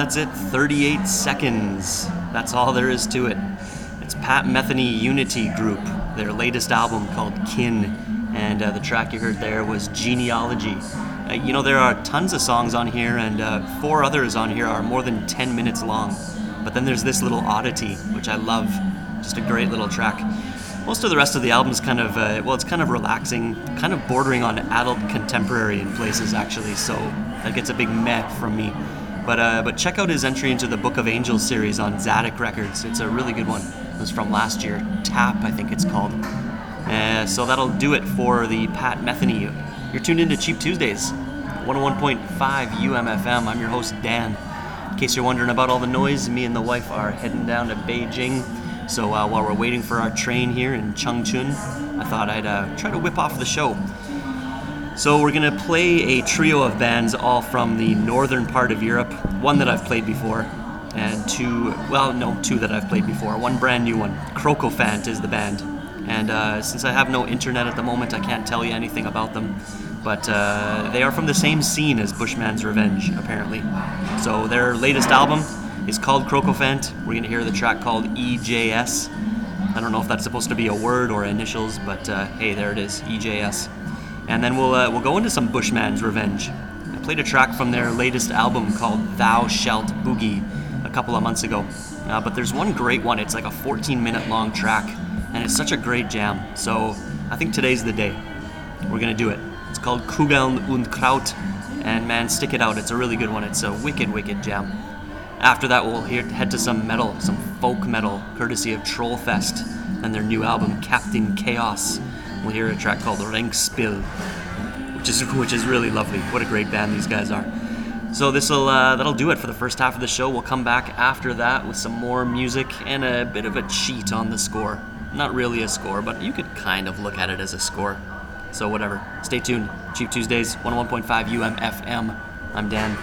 That's it. 38 seconds. That's all there is to it. It's Pat Metheny Unity Group, their latest album called Kin, and uh, the track you heard there was Genealogy. Uh, you know, there are tons of songs on here, and uh, four others on here are more than 10 minutes long. But then there's this little oddity, which I love. Just a great little track. Most of the rest of the album is kind of, uh, well, it's kind of relaxing, kind of bordering on adult contemporary in places, actually, so that gets a big meh from me. But, uh, but check out his entry into the Book of Angels series on Tzadik Records. It's a really good one. It was from last year. Tap, I think it's called. Uh, so that'll do it for the Pat Metheny. You're tuned into Cheap Tuesdays, 101.5 UMFM. I'm your host, Dan. In case you're wondering about all the noise, me and the wife are heading down to Beijing. So uh, while we're waiting for our train here in Changchun, I thought I'd uh, try to whip off the show. So we're gonna play a trio of bands all from the northern part of Europe. One that I've played before, and two, well, no, two that I've played before. One brand new one. Krokofant is the band. And uh, since I have no internet at the moment, I can't tell you anything about them. But uh, they are from the same scene as Bushman's Revenge, apparently. So their latest album is called Krokofant. We're gonna hear the track called EJS. I don't know if that's supposed to be a word or initials, but uh, hey, there it is, EJS. And then we'll uh, we'll go into some Bushman's Revenge. I played a track from their latest album called Thou Shalt Boogie a couple of months ago. Uh, but there's one great one. It's like a 14 minute long track, and it's such a great jam. So I think today's the day. We're gonna do it. It's called Kugeln und Kraut, and man, stick it out. It's a really good one. It's a wicked, wicked jam. After that, we'll hear, head to some metal, some folk metal, courtesy of Trollfest and their new album Captain Chaos. We'll hear a track called Ringspill, which is which is really lovely. What a great band these guys are. So this will uh, that'll do it for the first half of the show. We'll come back after that with some more music and a bit of a cheat on the score. Not really a score, but you could kind of look at it as a score. So whatever. Stay tuned. Cheap Tuesdays, 101.5 UMFM. I'm Dan.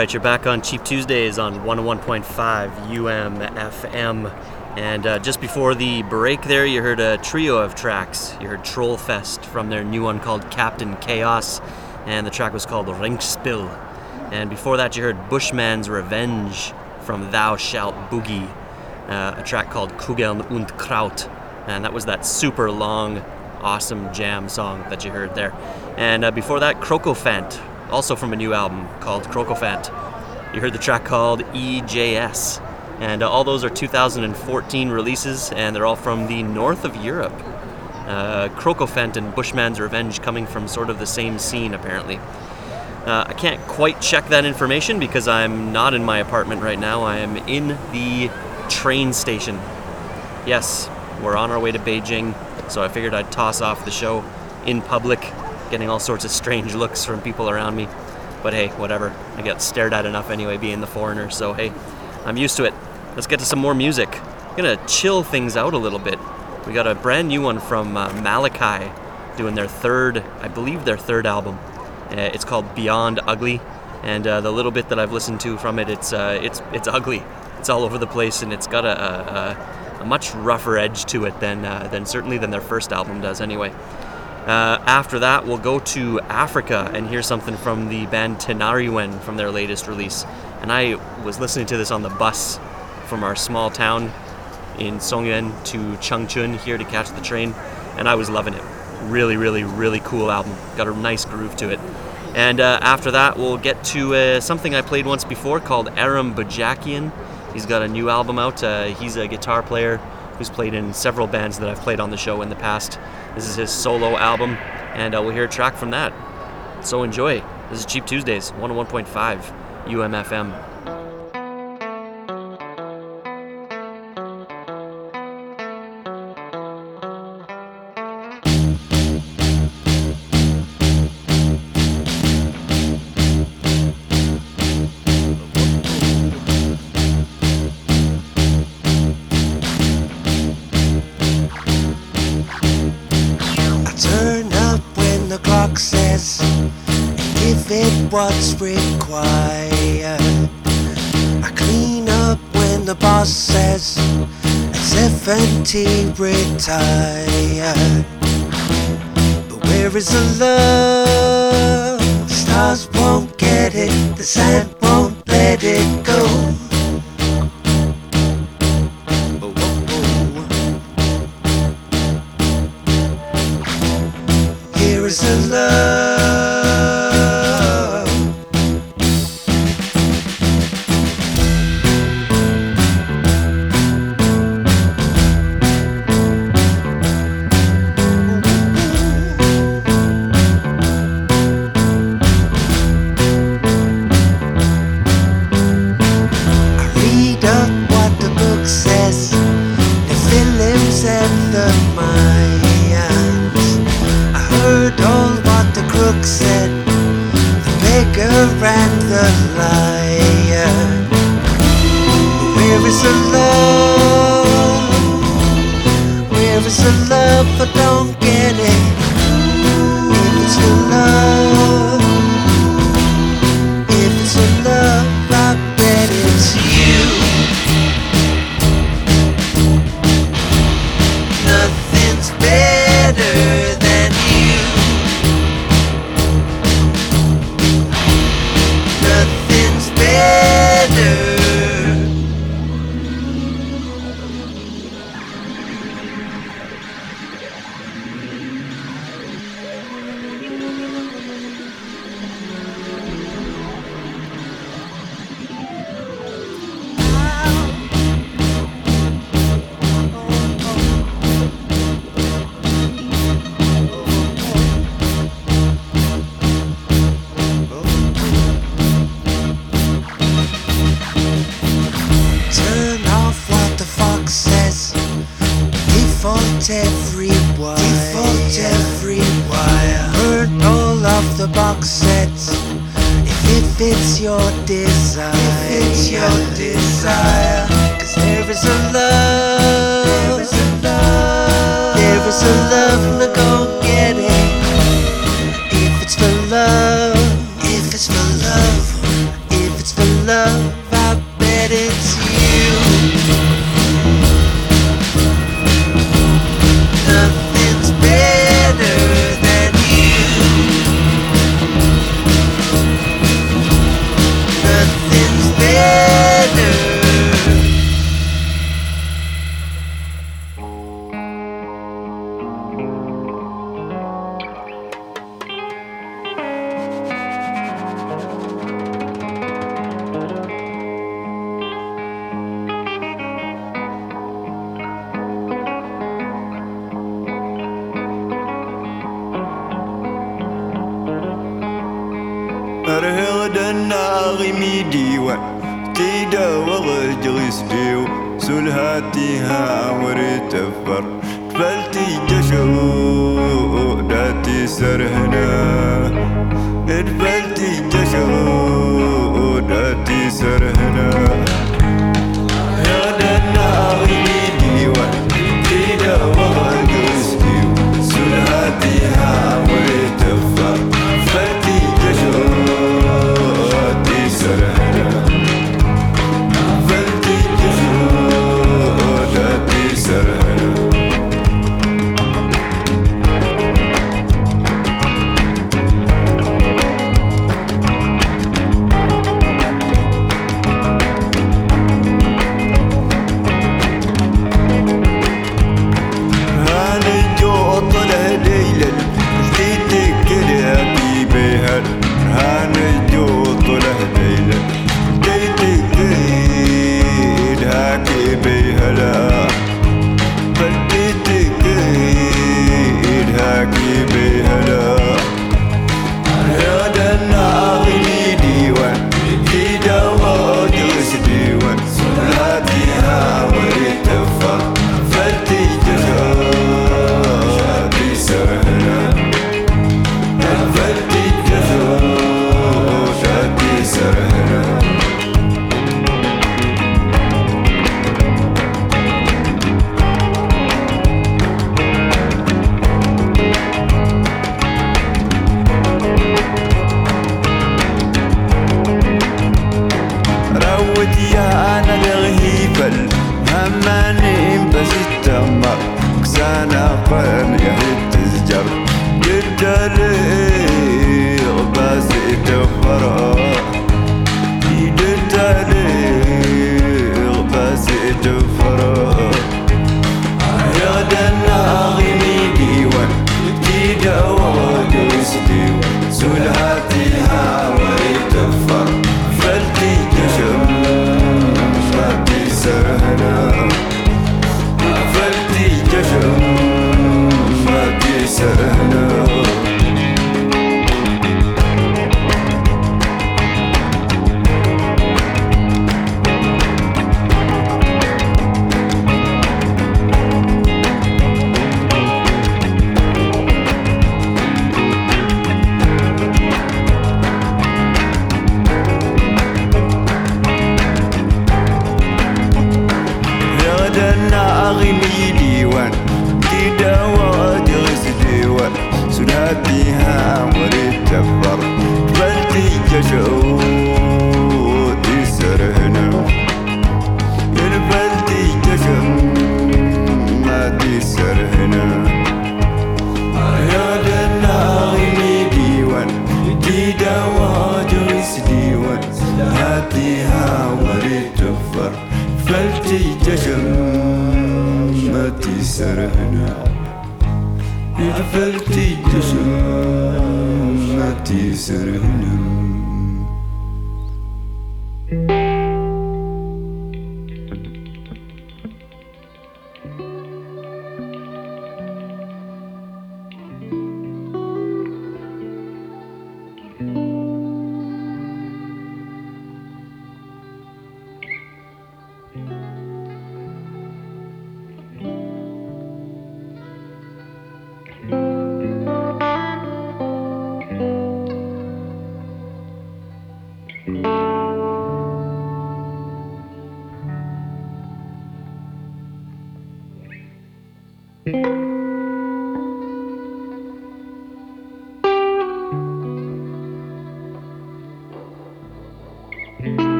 Right, you're back on Cheap Tuesdays on 101.5 UMFM. And uh, just before the break there, you heard a trio of tracks. You heard Trollfest from their new one called Captain Chaos, and the track was called Ringspill. And before that, you heard Bushman's Revenge from Thou Shalt Boogie, uh, a track called Kugeln und Kraut. And that was that super long, awesome jam song that you heard there. And uh, before that, Krokofant, also from a new album called Krokofant. You heard the track called EJS. And uh, all those are 2014 releases, and they're all from the north of Europe. Uh, and Bushman's Revenge coming from sort of the same scene, apparently. Uh, I can't quite check that information because I'm not in my apartment right now. I am in the train station. Yes, we're on our way to Beijing, so I figured I'd toss off the show in public, getting all sorts of strange looks from people around me. But hey, whatever. I get stared at enough anyway, being the foreigner, so hey, I'm used to it. Let's get to some more music. I'm gonna chill things out a little bit. We got a brand new one from uh, Malakai doing their third, I believe their third album. Uh, it's called Beyond Ugly, and uh, the little bit that I've listened to from it, it's uh, it's it's ugly. It's all over the place, and it's got a, a, a much rougher edge to it than uh, than certainly than their first album does. Anyway. Uh, after that, we'll go to Africa and hear something from the band Tinariwen from their latest release. And I was listening to this on the bus from our small town in Songyuan to Changchun here to catch the train, and I was loving it. Really, really, really cool album. Got a nice groove to it. And uh, after that, we'll get to uh, something I played once before called Aram Bajakian. He's got a new album out. Uh, he's a guitar player who's played in several bands that I've played on the show in the past. This is his solo album, and uh, we'll hear a track from that. So enjoy. This is Cheap Tuesdays, 101.5 UMFM. What's required. I clean up when the boss says at 70 retire. But where is the love? The Stars won't get it, the sand won't let it go. beggar and the liar. Where is the love? Where is the love? I don't get it. If it's the love.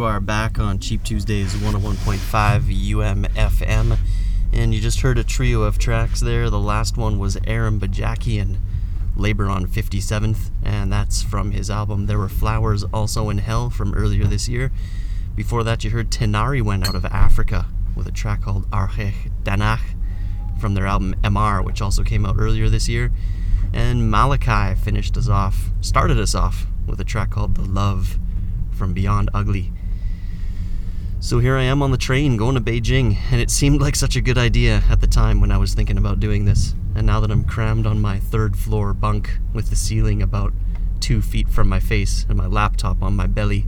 You are back on Cheap Tuesdays 101.5 UMFM, and you just heard a trio of tracks there. The last one was Aram Bajakian, Labor on 57th, and that's from his album There Were Flowers Also in Hell from earlier this year. Before that, you heard Tinariwen out of Africa with a track called Archech Danach from their album Emmaar, which also came out earlier this year. And Malakai finished us off, started us off with a track called The Love from Beyond Ugly. So here I am on the train going to Beijing, and it seemed like such a good idea at the time when I was thinking about doing this. And now that I'm crammed on my third floor bunk with the ceiling about two feet from my face and my laptop on my belly,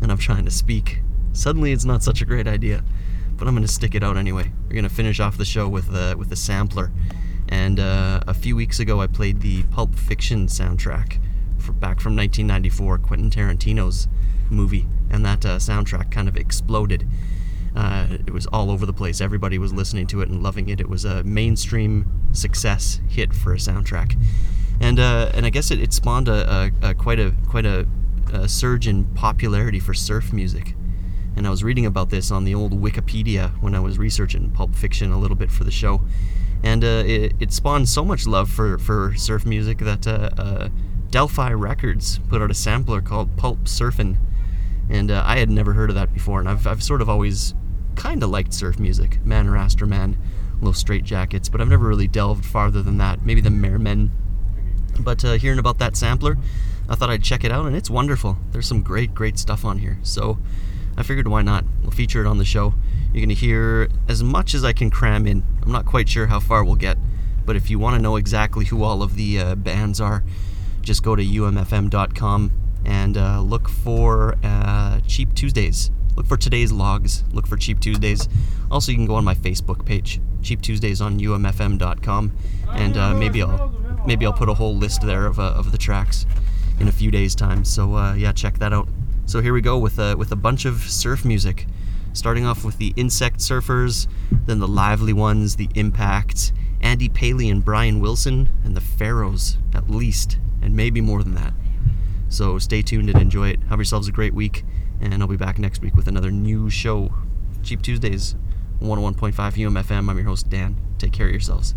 and I'm trying to speak, suddenly it's not such a great idea. But I'm gonna stick it out anyway. We're gonna finish off the show with a, with a sampler. And uh, a few weeks ago, I played the Pulp Fiction soundtrack back from 1994, Quentin Tarantino's movie, and that uh, soundtrack kind of exploded. Uh, it was all over the place. Everybody was listening to it and loving it. It was a mainstream success hit for a soundtrack, and uh, and I guess it, it spawned a, a, a, quite a quite a, a, surge in popularity for surf music. And I was reading about this on the old Wikipedia when I was researching Pulp Fiction a little bit for the show, and uh, it, it, spawned so much love for for surf music that uh, uh, Del-Fi Records put out a sampler called Pulp Surfin' and uh, I had never heard of that before. And I've, I've sort of always kind of liked surf music, Man or Astro-man, Little Straight Jackets, but I've never really delved farther than that. Maybe the Mermen. But uh, hearing about that sampler, I thought I'd check it out, and it's wonderful. There's some great, great stuff on here. So I figured why not? We'll feature it on the show. You're going to hear as much as I can cram in. I'm not quite sure how far we'll get, but if you want to know exactly who all of the uh, bands are, just go to umfm.com and uh, look for uh, Cheap Tuesdays. Look for today's logs. Look for Cheap Tuesdays. Also, you can go on my Facebook page, Cheap Tuesdays on umfm.com, and uh, maybe I'll maybe I'll put a whole list there of, uh, of the tracks in a few days' time. So uh, yeah, check that out. So here we go with a, with a bunch of surf music, starting off with the Insect Surfers, then the Lively Ones, the Impact, Andy Paley and Brian Wilson, and the Pharaohs at least, and maybe more than that. So stay tuned and enjoy it. Have yourselves a great week, and I'll be back next week with another new show. Cheap Tuesdays, 101.5 UMFM. I'm your host, Dan. Take care of yourselves.